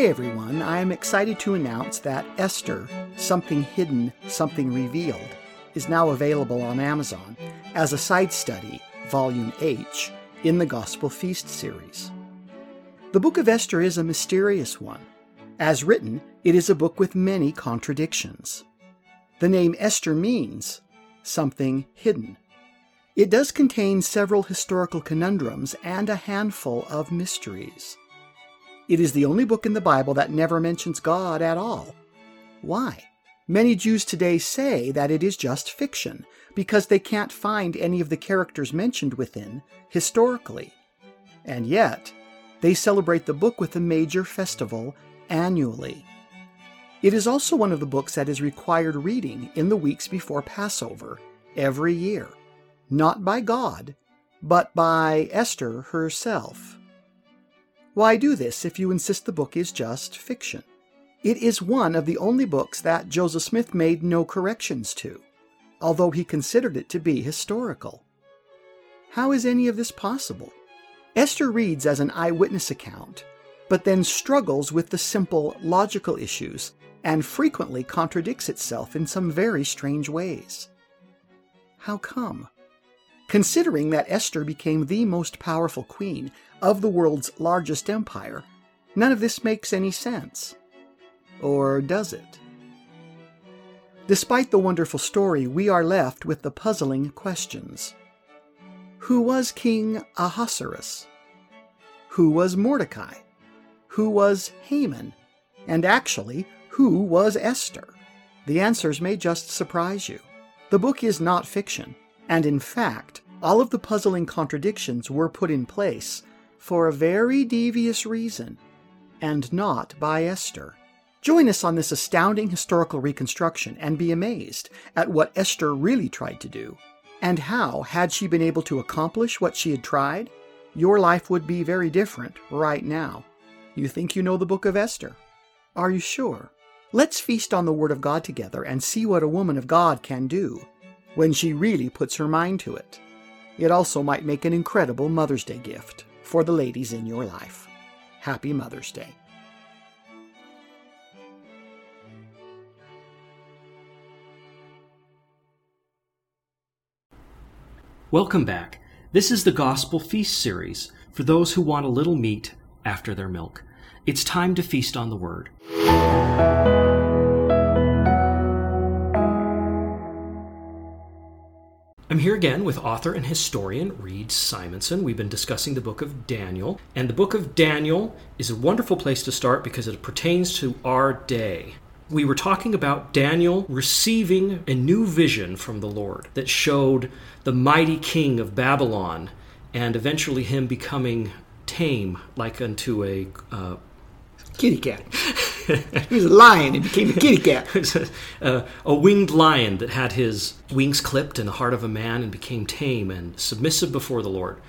Today, everyone, I am excited to announce that Esther, Something Hidden, Something Revealed, is now available on Amazon as a side study, Volume H, in the Gospel Feast series. The book of Esther is a mysterious one. As written, it is a book with many contradictions. The name Esther means something hidden. It does contain several historical conundrums and a handful of mysteries. It is the only book in the Bible that never mentions God at all. Why? Many Jews today say that it is just fiction because they can't find any of the characters mentioned within historically. And yet, they celebrate the book with a major festival annually. It is also one of the books that is required reading in the weeks before Passover every year, not by God, but by Esther herself. Why do this if you insist the book is just fiction? It is one of the only books that Joseph Smith made no corrections to, although he considered it to be historical. How is any of this possible? Esther reads as an eyewitness account, but then struggles with the simple logical issues and frequently contradicts itself in some very strange ways. How come? Considering that Esther became the most powerful queen of the world's largest empire, none of this makes any sense. Or does it? Despite the wonderful story, we are left with the puzzling questions. Who was King Ahasuerus? Who was Mordecai? Who was Haman? And actually, who was Esther? The answers may just surprise you. The book is not fiction. And in fact, all of the puzzling contradictions were put in place for a very devious reason, and not by Esther. Join us on this astounding historical reconstruction and be amazed at what Esther really tried to do, and how, had she been able to accomplish what she had tried, your life would be very different right now. You think you know the book of Esther? Are you sure? Let's feast on the Word of God together and see what a woman of God can do when she really puts her mind to it. It also might make an incredible Mother's Day gift for the ladies in your life. Happy Mother's Day. Welcome back. This is the Gospel Feast series for those who want a little meat after their milk. It's time to feast on the Word. I'm here again with author and historian Reed Simonson. We've been discussing the book of Daniel, and the book of Daniel is a wonderful place to start because it pertains to our day. We were talking about Daniel receiving a new vision from the Lord that showed the mighty king of Babylon and eventually him becoming tame like unto a uh, kitty cat. he was a lion and became a kitty cat. a, uh, a, winged lion that had his wings clipped and the heart of a man and became tame and submissive before the Lord.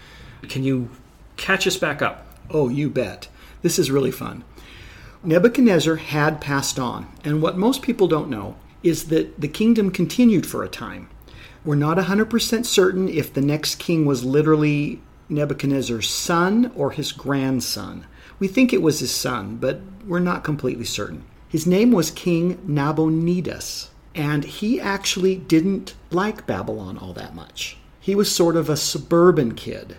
Can you catch us back up? Oh, you bet. This is really fun. Nebuchadnezzar had passed on, and what most people don't know is that the kingdom continued for a time. We're not 100% certain if the next king was literally Nebuchadnezzar's son or his grandson. We think it was his son, but we're not completely certain. His name was King Nabonidus, and he actually didn't like Babylon all that much. He was sort of a suburban kid.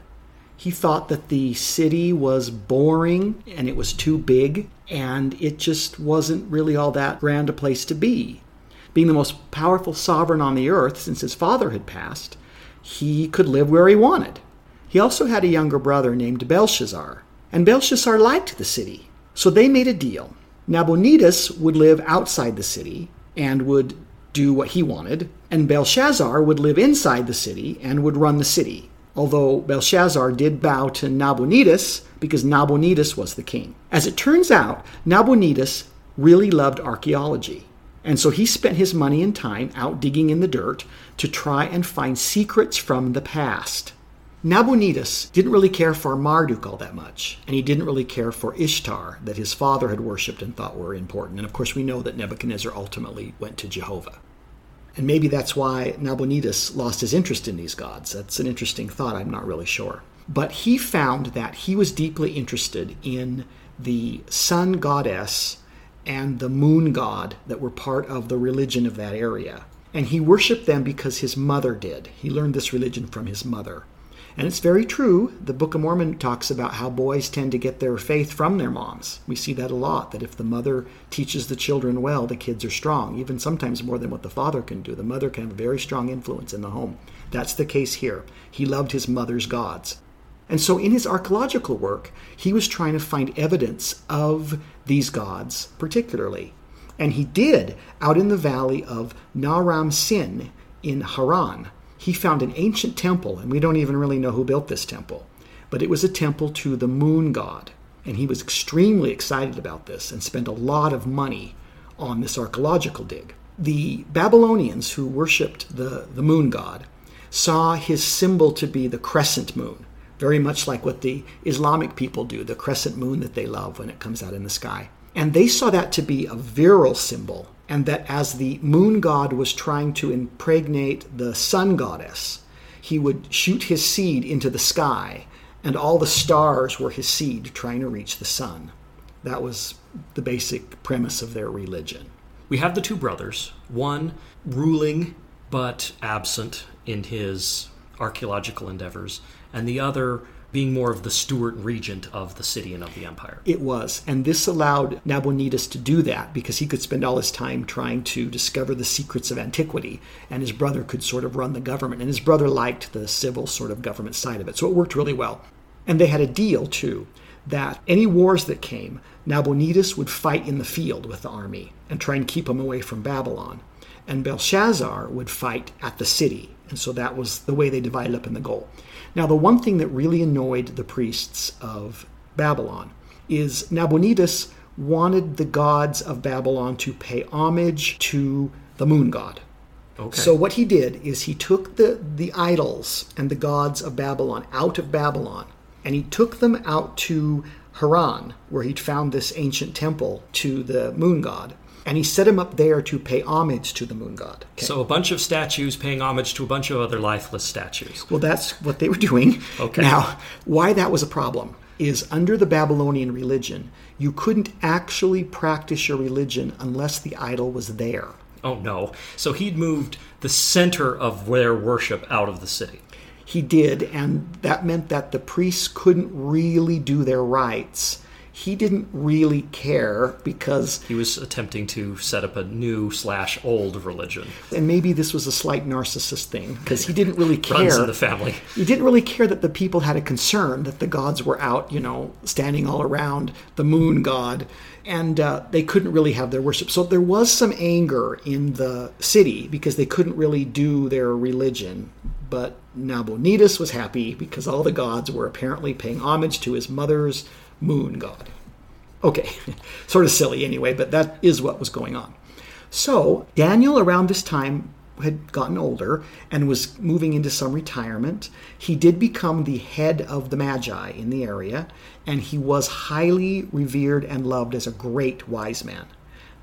He thought that the city was boring and it was too big, and it just wasn't really all that grand a place to be. Being the most powerful sovereign on the earth since his father had passed, he could live where he wanted. He also had a younger brother named Belshazzar, and Belshazzar liked the city. So they made a deal. Nabonidus would live outside the city and would do what he wanted, and Belshazzar would live inside the city and would run the city. Although Belshazzar did bow to Nabonidus because Nabonidus was the king. As it turns out, Nabonidus really loved archaeology. And so he spent his money and time out digging in the dirt to try and find secrets from the past. Nabonidus didn't really care for Marduk all that much, and he didn't really care for Ishtar that his father had worshipped and thought were important. And of course, we know that Nebuchadnezzar ultimately went to Jehovah. And maybe that's why Nabonidus lost his interest in these gods. That's an interesting thought, I'm not really sure. But he found that he was deeply interested in the sun goddess and the moon god that were part of the religion of that area. And he worshiped them because his mother did. He learned this religion from his mother. And it's very true. The Book of Mormon talks about how boys tend to get their faith from their moms. We see that a lot, that if the mother teaches the children well, the kids are strong, even sometimes more than what the father can do. The mother can have a very strong influence in the home. That's the case here. He loved his mother's gods. And so in his archaeological work, he was trying to find evidence of these gods particularly. And he did out in the valley of Naram Sin in Haran he found an ancient temple, and we don't even really know who built this temple, but it was a temple to the moon god. And he was extremely excited about this and spent a lot of money on this archaeological dig. The Babylonians who worshipped the, the moon god saw his symbol to be the crescent moon, very much like what the Islamic people do, the crescent moon that they love when it comes out in the sky. And they saw that to be a virile symbol and that as the moon god was trying to impregnate the sun goddess, he would shoot his seed into the sky, and all the stars were his seed trying to reach the sun. That was the basic premise of their religion. We have the two brothers, one ruling but absent in his archaeological endeavors, and the other being more of the steward regent of the city and of the empire. It was. And this allowed Nabonidus to do that because he could spend all his time trying to discover the secrets of antiquity, and his brother could sort of run the government. And his brother liked the civil sort of government side of it. So it worked really well. And they had a deal, too, that any wars that came, Nabonidus would fight in the field with the army and try and keep them away from Babylon. And Belshazzar would fight at the city. And so that was the way they divided up in the goal. Now, the one thing that really annoyed the priests of Babylon is Nabonidus wanted the gods of Babylon to pay homage to the moon god. Okay. So what he did is he took the, the idols and the gods of Babylon out of Babylon and he took them out to Haran, where he'd found this ancient temple to the moon god and he set him up there to pay homage to the moon god. Okay. So a bunch of statues paying homage to a bunch of other lifeless statues. Well, that's what they were doing. Okay. Now, why that was a problem is under the Babylonian religion, you couldn't actually practice your religion unless the idol was there. Oh no. So he'd moved the center of their worship out of the city. He did, and that meant that the priests couldn't really do their rites he didn't really care because he was attempting to set up a new slash old religion. And maybe this was a slight narcissist thing because he didn't really care. Runs in the family. He didn't really care that the people had a concern that the gods were out, you know, standing all around the moon god, and uh, they couldn't really have their worship. So there was some anger in the city because they couldn't really do their religion. But Nabonidus was happy because all the gods were apparently paying homage to his mother's moon god. Okay, sort of silly anyway, but that is what was going on. So, Daniel around this time had gotten older and was moving into some retirement. He did become the head of the Magi in the area, and he was highly revered and loved as a great wise man.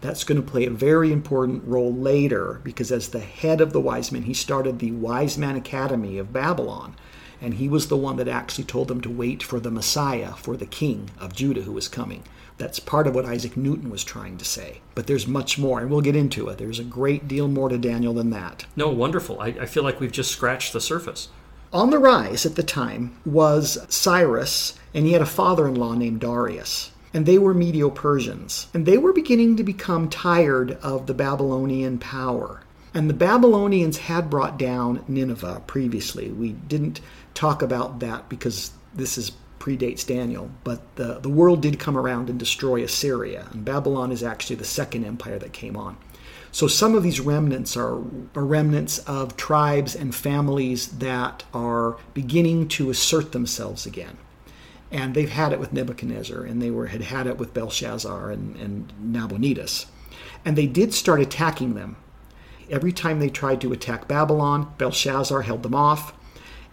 That's going to play a very important role later because, as the head of the wise men, he started the Wise Man Academy of Babylon and he was the one that actually told them to wait for the Messiah, for the king of Judah who was coming. That's part of what Isaac Newton was trying to say. But there's much more, and we'll get into it. There's a great deal more to Daniel than that. No, wonderful. I, I feel like we've just scratched the surface. On the rise at the time was Cyrus, and he had a father in law named Darius and they were Medo Persians. And they were beginning to become tired of the Babylonian power. And the Babylonians had brought down Nineveh previously. We didn't talk about that because this is predates Daniel, but the, the world did come around and destroy Assyria, and Babylon is actually the second empire that came on. So some of these remnants are, are remnants of tribes and families that are beginning to assert themselves again. And they've had it with Nebuchadnezzar, and they were had had it with Belshazzar and, and Nabonidus. And they did start attacking them. Every time they tried to attack Babylon, Belshazzar held them off.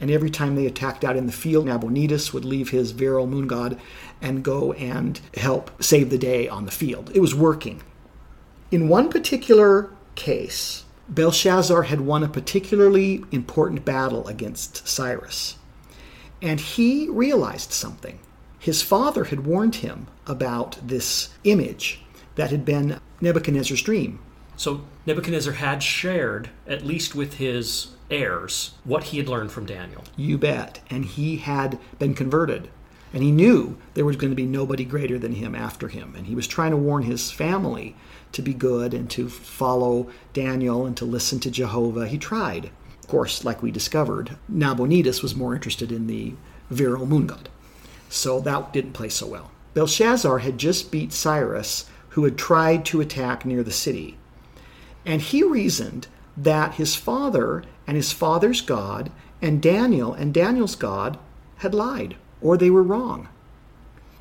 And every time they attacked out in the field, Nabonidus would leave his virile moon god and go and help save the day on the field. It was working. In one particular case, Belshazzar had won a particularly important battle against Cyrus. And he realized something. his father had warned him about this image that had been Nebuchadnezzar's dream. So Nebuchadnezzar had shared, at least with his heirs, what he had learned from Daniel. You bet. And he had been converted. And he knew there was going to be nobody greater than him after him. And he was trying to warn his family to be good and to follow Daniel and to listen to Jehovah. He tried. Of course, like we discovered, Nabonidus was more interested in the virile moon god. So that didn't play so well. Belshazzar had just beat Cyrus, who had tried to attack near the city. And he reasoned that his father and his father's God and Daniel and Daniel's God had lied, or they were wrong.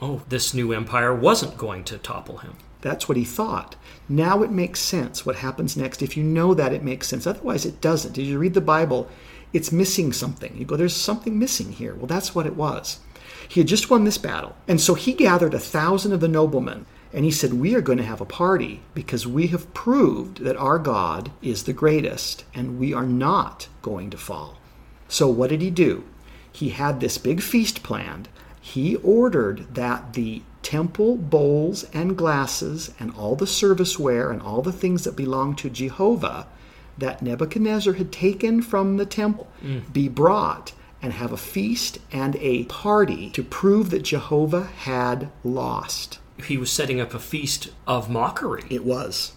Oh, this new empire wasn't going to topple him. That's what he thought. Now it makes sense what happens next. If you know that, it makes sense. Otherwise, it doesn't. Did you read the Bible? It's missing something. You go, there's something missing here. Well, that's what it was. He had just won this battle. And so he gathered a thousand of the noblemen and he said, We are going to have a party because we have proved that our God is the greatest and we are not going to fall. So, what did he do? He had this big feast planned. He ordered that the temple bowls and glasses and all the serviceware and all the things that belong to Jehovah that Nebuchadnezzar had taken from the temple mm. be brought and have a feast and a party to prove that Jehovah had lost he was setting up a feast of mockery. It was.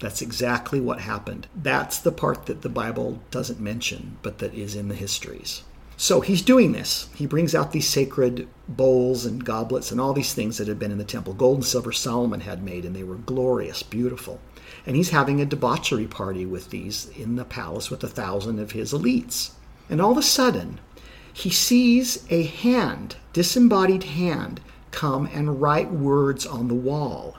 That's exactly what happened. That's the part that the Bible doesn't mention, but that is in the histories. So he's doing this. He brings out these sacred bowls and goblets and all these things that had been in the temple. Gold and silver Solomon had made, and they were glorious, beautiful. And he's having a debauchery party with these in the palace with a thousand of his elites. And all of a sudden, he sees a hand, disembodied hand, come and write words on the wall.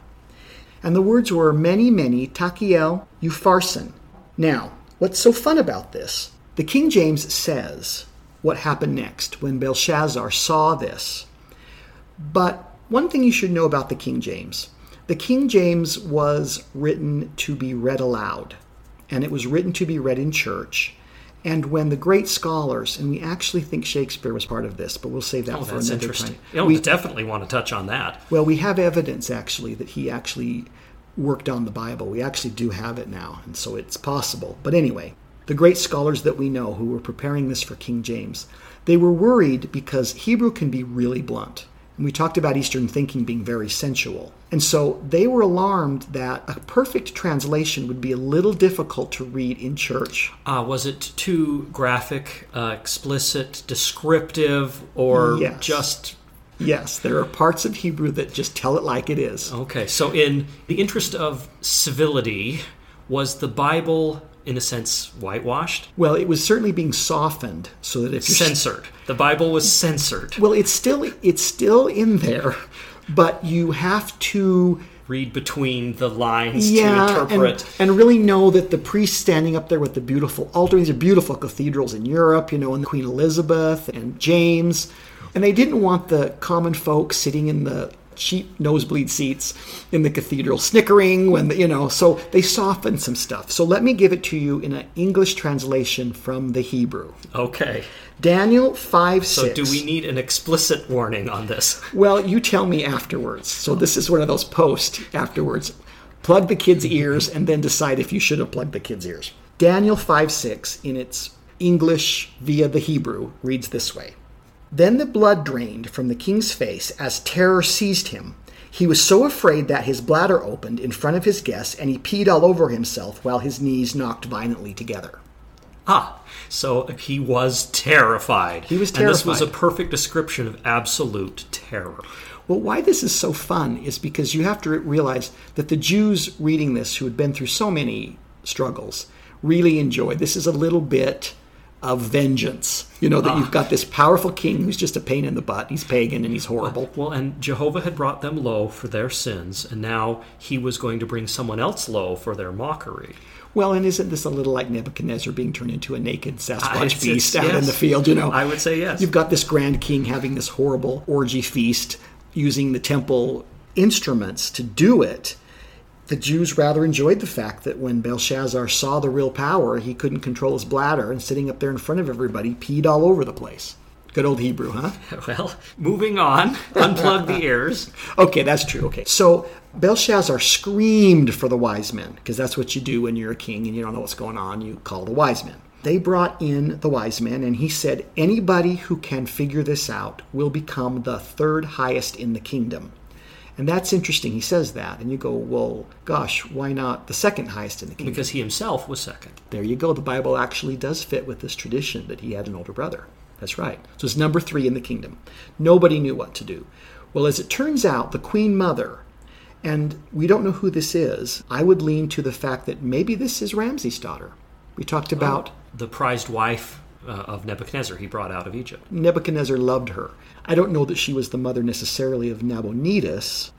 And the words were many, mene, tekel, upharsin. Now, what's so fun about this? The King James says what happened next when Belshazzar saw this. But one thing you should know about the King James the King James was written to be read aloud, and it was written to be read in church. And when the great scholars, and we actually think Shakespeare was part of this, but we'll save that oh, for that's another interesting. time. You we definitely want to touch on that. Well, we have evidence actually that he actually worked on the Bible. We actually do have it now, and so it's possible. But anyway, the great scholars that we know who were preparing this for King James, they were worried because Hebrew can be really blunt. We talked about Eastern thinking being very sensual. And so they were alarmed that a perfect translation would be a little difficult to read in church. Uh, was it too graphic, uh, explicit, descriptive, or yes. just Yes, there are parts of Hebrew that just tell it like it is. Okay, so in the interest of civility, was the Bible in a sense, whitewashed? Well, it was certainly being softened so that if you're censored, the Bible was censored. Well, it's still it's still in there, but you have to read between the lines yeah, to interpret and, and, really know that the priest standing up there with the beautiful altar. These are beautiful cathedrals in Europe, you know, and Queen Elizabeth and James. And they didn't want the common folk sitting in the cheap nosebleed seats in the cathedral, snickering when the, you know. So they soften some stuff. So let me give it to you in an English translation from the Hebrew. Okay. Daniel 5 so 6. So, do we need an explicit warning on this? Well, you tell me afterwards. So, this is one of those post afterwards. Plug the kid's ears and then decide if you should have plugged the kid's ears. Daniel 5 6, in its English via the Hebrew, reads this way then the blood drained from the king's face as terror seized him. He was so afraid that his bladder opened in front of his guests and he peed all over himself while his knees knocked violently together. Ah, so he was terrified. He was terrified. And this was a perfect description of absolute terror. Well, why this is so fun is because you have to realize that the Jews reading this, who had been through so many struggles, really enjoyed. This is a little bit of vengeance. You know, that you've got this powerful king who's just a pain in the butt. He's pagan and he's horrible. Well, and Jehovah had brought them low for their sins, and now he was going to bring someone else low for their mockery. Well, and isn't this a little like Nebuchadnezzar being turned into a naked Sasquatch uh, it's, beast it's, out yes. in the field? You know, I would say yes. You've got this grand king having this horrible orgy feast using the temple instruments to do it the Jews rather enjoyed the fact that when Belshazzar saw the real power, he couldn't control his bladder and sitting up there in front of everybody peed all over the place. Good old Hebrew, huh? Well, moving on. Unplug the ears. Okay, that's true. Okay. So Belshazzar screamed for the wise men, because that's what you do when you're a king and you don't know what's going on. You call the wise men. They brought in the wise men, and he said, Anybody who can figure this out will become the third highest in the kingdom. And that's interesting. He says that. And you go, Well, gosh, why not the second highest in the kingdom? Because he himself was second. There you go. The Bible actually does fit with this tradition that he had an older brother. That's right. So it's number three in the kingdom. Nobody knew what to do. Well, as it turns out, the queen mother, and we don't know who this is, I would lean to the fact that maybe this is Ramses' daughter. We talked about The prized wife uh, of Nebuchadnezzar he brought out of Egypt. Nebuchadnezzar loved her. I don't know that she was the mother necessarily of Nabonidus.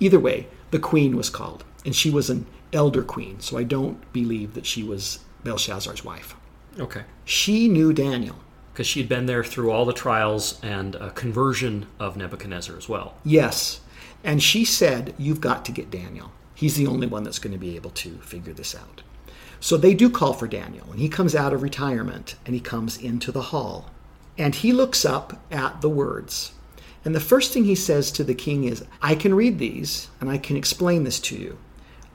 Either way, the queen was called, and she was an elder queen, so I don't believe that she was Belshazzar's wife. Okay. She knew Daniel. Because she'd been there through all the trials and uh, conversion of Nebuchadnezzar as well. Yes. And she said, You've got to get Daniel. He's the only one that's going to be able to figure this out. So they do call for Daniel, and he comes out of retirement and he comes into the hall. And he looks up at the words. And the first thing he says to the king is, I can read these and I can explain this to you,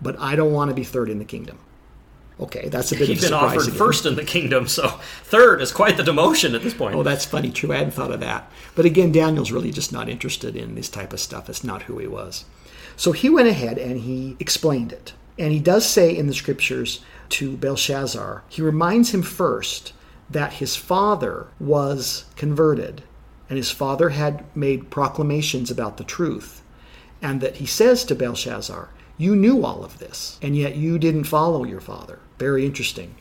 but I don't want to be third in the kingdom. Okay, that's a bit He'd of a been offered again. first in the kingdom, so third is quite the demotion at this point. Oh, that's funny. True, I hadn't thought of that. But again, Daniel's really just not interested in this type of stuff. It's not who he was. So he went ahead and he explained it. And he does say in the scriptures to Belshazzar, he reminds him first that his father was converted and his father had made proclamations about the truth. And that he says to Belshazzar, You knew all of this, and yet you didn't follow your father. Very interesting.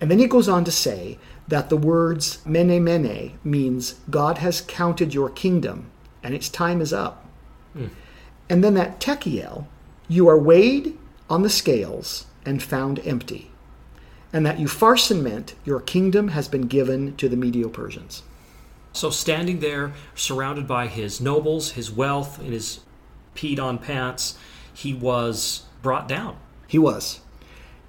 And then he goes on to say that the words mene mene means God has counted your kingdom and its time is up. Hmm. And then that tekel, you are weighed on the scales and found empty. And that Upharsin meant your kingdom has been given to the Medo Persians. So standing there, surrounded by his nobles, his wealth, and his peed on pants, he was brought down. He was.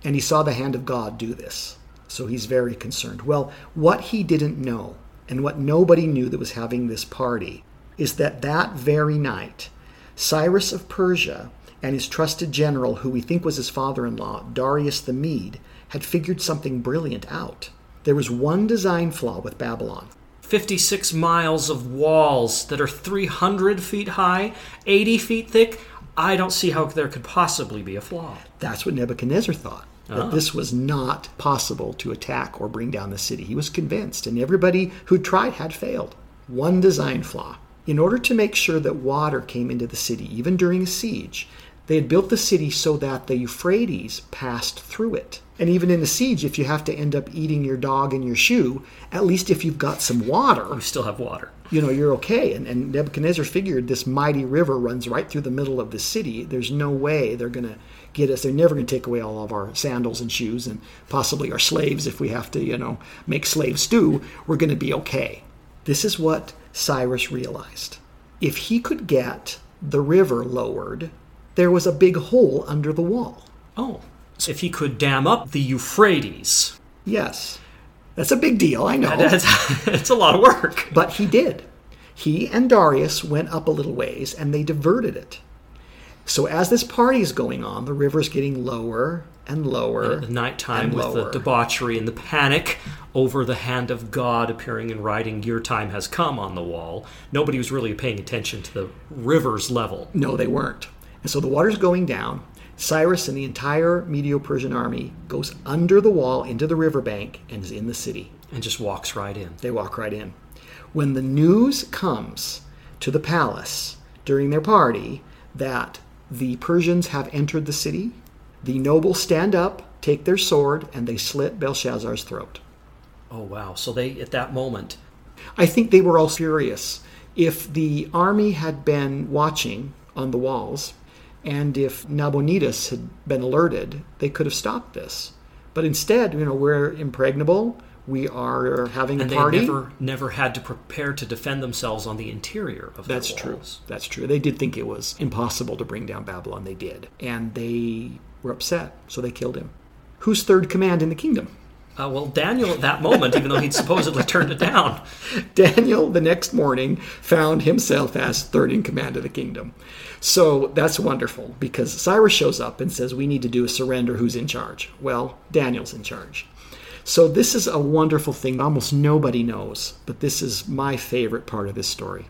And he saw the hand of God do this. So he's very concerned. Well, what he didn't know, and what nobody knew that was having this party, is that that very night, Cyrus of Persia and his trusted general, who we think was his father in law, Darius the Mede, had figured something brilliant out. There was one design flaw with Babylon. 56 miles of walls that are 300 feet high, 80 feet thick. I don't see how there could possibly be a flaw. That's what Nebuchadnezzar thought. That ah. this was not possible to attack or bring down the city. He was convinced, and everybody who tried had failed. One design flaw. In order to make sure that water came into the city, even during a siege, they had built the city so that the Euphrates passed through it. And even in a siege, if you have to end up eating your dog and your shoe, at least if you've got some water, We still have water. you know, you're okay. And, and Nebuchadnezzar figured this mighty river runs right through the middle of the city. There's no way they're going to get us. They're never going to take away all of our sandals and shoes and possibly our slaves if we have to, you know, make slave stew. We're going to be okay. This is what Cyrus realized. If he could get the river lowered, there was a big hole under the wall. Oh, so if he could dam up the Euphrates, Yes, that's a big deal, I know. that's, that's a lot of work. But he did. He and Darius went up a little ways and they diverted it. So as this party is going on, the river's getting lower and lower. At nighttime and with the debauchery and the panic over the hand of God appearing and writing, Your time has come on the wall. Nobody was really paying attention to the river's level. No, they weren't. And so the water's going down. Cyrus and the entire Medo Persian army goes under the wall into the riverbank and is in the city. And just walks right in. They walk right in. When the news comes to the palace during their party that the Persians have entered the city, the nobles stand up, take their sword, and they slit Belshazzar's throat. Oh, wow. So they, at that moment, I think they were all furious. If the army had been watching on the walls, and if Nabonidus had been alerted, they could have stopped this. But instead, you know, we're impregnable. We are having and a they never, never had to prepare to defend themselves on the interior of That's true. That's true. They did think it was impossible to bring down Babylon. They did. And they were upset, so they killed him. Who's third command in the kingdom? Uh, well, Daniel at that moment, even though he'd supposedly turned it down, Daniel the next morning found himself as third in command of the kingdom. So that's wonderful because Cyrus shows up and says, We need to do a surrender. Who's in charge? Well, Daniel's in charge. So this is a wonderful thing almost nobody knows, but this is my favorite part of this story.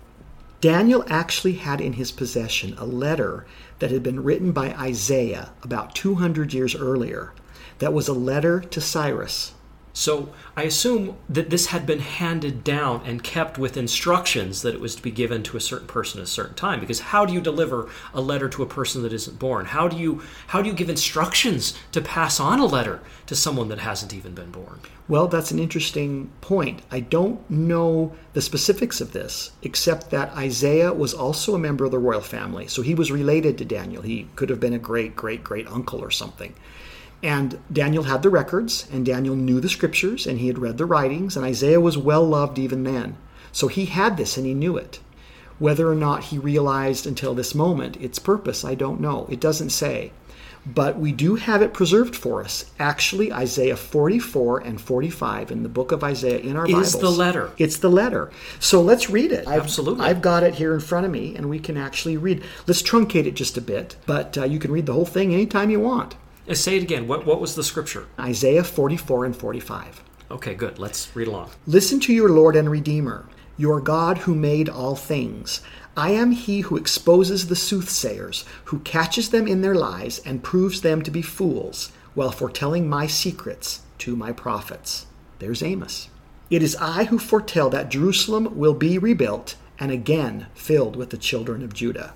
Daniel actually had in his possession a letter that had been written by Isaiah about 200 years earlier. That was a letter to Cyrus. So I assume that this had been handed down and kept with instructions that it was to be given to a certain person at a certain time. Because how do you deliver a letter to a person that isn't born? How do you how do you give instructions to pass on a letter to someone that hasn't even been born? Well, that's an interesting point. I don't know the specifics of this, except that Isaiah was also a member of the royal family. So he was related to Daniel. He could have been a great, great, great uncle or something. And Daniel had the records, and Daniel knew the scriptures, and he had read the writings, and Isaiah was well loved even then. So he had this and he knew it. Whether or not he realized until this moment its purpose, I don't know. It doesn't say. But we do have it preserved for us. Actually, Isaiah 44 and 45 in the book of Isaiah in our Is Bibles. the letter. It's the letter. So let's read it. I've, Absolutely. I've got it here in front of me, and we can actually read. Let's truncate it just a bit, but uh, you can read the whole thing anytime you want. Uh, Say it again. What what was the scripture? Isaiah 44 and 45. Okay, good. Let's read along. Listen to your Lord and Redeemer, your God who made all things. I am he who exposes the soothsayers, who catches them in their lies and proves them to be fools, while foretelling my secrets to my prophets. There's Amos. It is I who foretell that Jerusalem will be rebuilt and again filled with the children of Judah.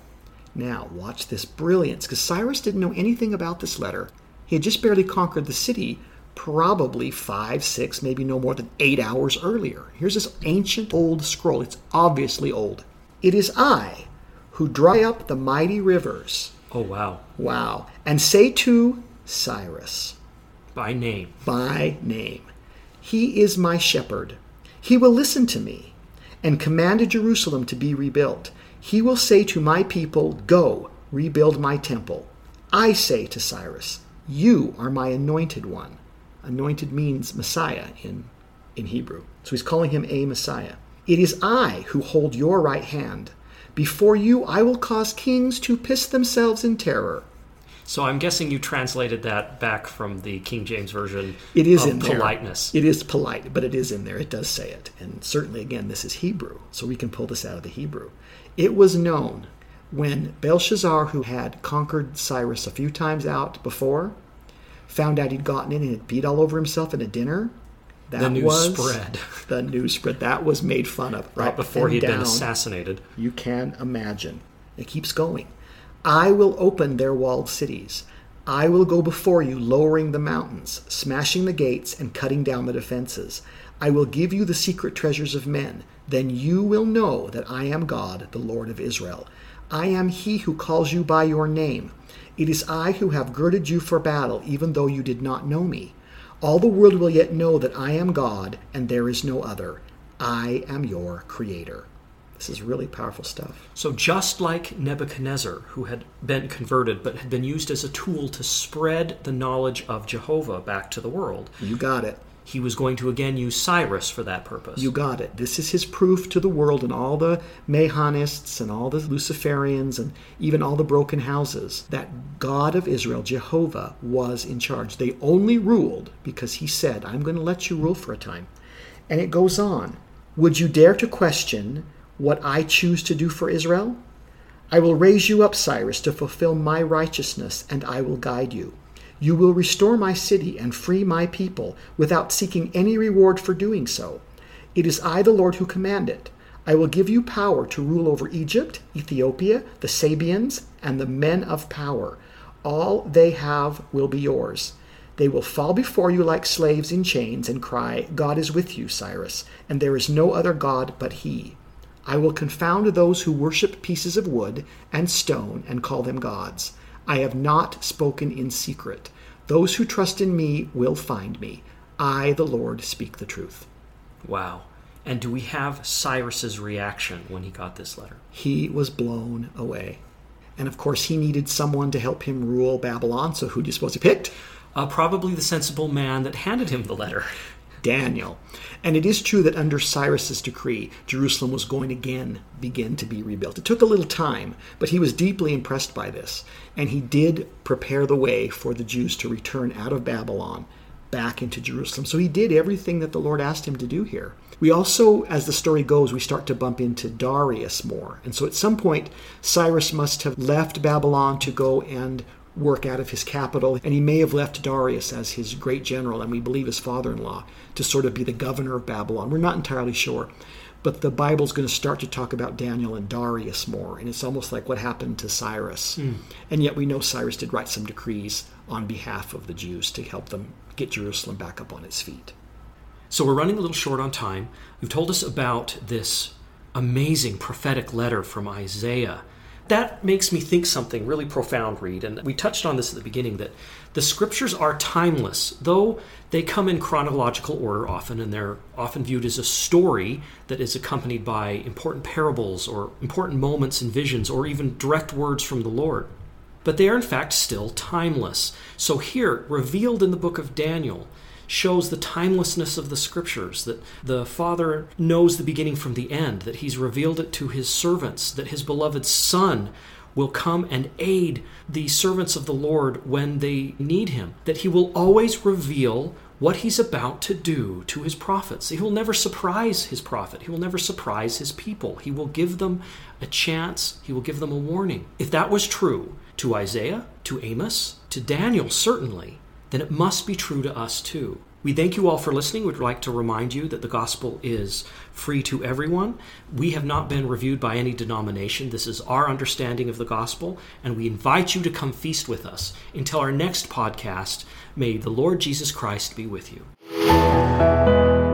Now, watch this brilliance, because Cyrus didn't know anything about this letter. He had just barely conquered the city, probably five, six, maybe no more than eight hours earlier. Here's this ancient old scroll. It's obviously old. It is I who dry up the mighty rivers. Oh wow. Wow. And say to Cyrus, By name. by name. He is my shepherd. He will listen to me and command Jerusalem to be rebuilt. He will say to my people, Go, rebuild my temple. I say to Cyrus, You are my anointed one. Anointed means Messiah in, in Hebrew. So he's calling him a Messiah. It is I who hold your right hand. Before you, I will cause kings to piss themselves in terror. So I'm guessing you translated that back from the King James version. It is in there. politeness. It is polite, but it is in there. It does say it. And certainly, again, this is Hebrew, so we can pull this out of the Hebrew. It was known when Belshazzar, who had conquered Cyrus a few times out before, found out he'd gotten in and had beat all over himself at a dinner. That The news was spread. The news spread. That was made fun of right before he'd been assassinated. You can imagine. It keeps going. I will open their walled cities. I will go before you, lowering the mountains, smashing the gates, and cutting down the defenses. I will give you the secret treasures of men. Then you will know that I am God, the Lord of Israel. I am he who calls you by your name. It is I who have girded you for battle, even though you did not know me. All the world will yet know that I am God, and there is no other. I am your creator. This is really powerful stuff. So just like Nebuchadnezzar, who had been converted but had been used as a tool to spread the knowledge of Jehovah back to the world, You got it. He was going to again use Cyrus for that purpose. You got it. This is his proof to the world and all the Mahonists and all the Luciferians and even all the broken houses that God of Israel, Jehovah, was in charge. They only ruled because he said, I'm going to let you rule for a time. And it goes on. Would you dare to question what I choose to do for Israel? I will raise you up, Cyrus, to fulfill my righteousness, and I will guide you. You will restore my city and free my people without seeking any reward for doing so. It is I, the Lord, who command it. I will give you power to rule over Egypt, Ethiopia, the Sabeans, and the men of power. All they have will be yours. They will fall before you like slaves in chains and cry, God is with you, Cyrus, and there is no other God but He. I will confound those who worship pieces of wood and stone and call them gods. I have not spoken in secret. Those who trust in me will find me. I, the Lord, speak the truth. Wow. And do we have Cyrus's reaction when he got this letter? He was blown away. And of course, he needed someone to help him rule Babylon, so who do you suppose he picked? Uh, probably the sensible man that handed him the letter. Daniel. And it is true that under Cyrus's decree, Jerusalem was going again begin to be rebuilt. It took a little time, but he was deeply impressed by this, and he did prepare the way for the Jews to return out of Babylon back into Jerusalem. So he did everything that the Lord asked him to do here. We also, as the story goes, we start to bump into Darius more. And so at some point, Cyrus must have left Babylon to go and work out of his capital, and he may have left Darius as his great general, and we believe his father in law, to sort of be the governor of Babylon. We're not entirely sure. But the Bible's going to start to talk about Daniel and Darius more, and it's almost like what happened to Cyrus. Mm. And yet we know Cyrus did write some decrees on behalf of the Jews to help them get Jerusalem back up on its feet. So we're running a little short on time. You've told us about this amazing prophetic letter from Isaiah that makes me think something really profound, Reed. And we touched on this at the beginning that the scriptures are timeless, though they come in chronological order often, and they're often viewed as a story that is accompanied by important parables or important moments and visions or even direct words from the Lord. But they are, in fact, still timeless. So, here, revealed in the book of Daniel, shows the timelessness of the scriptures, that the Father knows the beginning from the end, that He's revealed it to His servants, that His beloved Son will come and aid the servants of the Lord when they need Him, that He will always reveal what He's about to do to His prophets. He will never surprise His prophet, He will never surprise His people. He will give them a chance, He will give them a warning. If that was true to Isaiah, to Amos, to Daniel, certainly, then it must be true to us too. We thank you all for listening. We'd like to remind you that the gospel is free to everyone. We have not been reviewed by any denomination. This is our understanding of the gospel, and we invite you to come feast with us. Until our next podcast, may the Lord Jesus Christ be with you.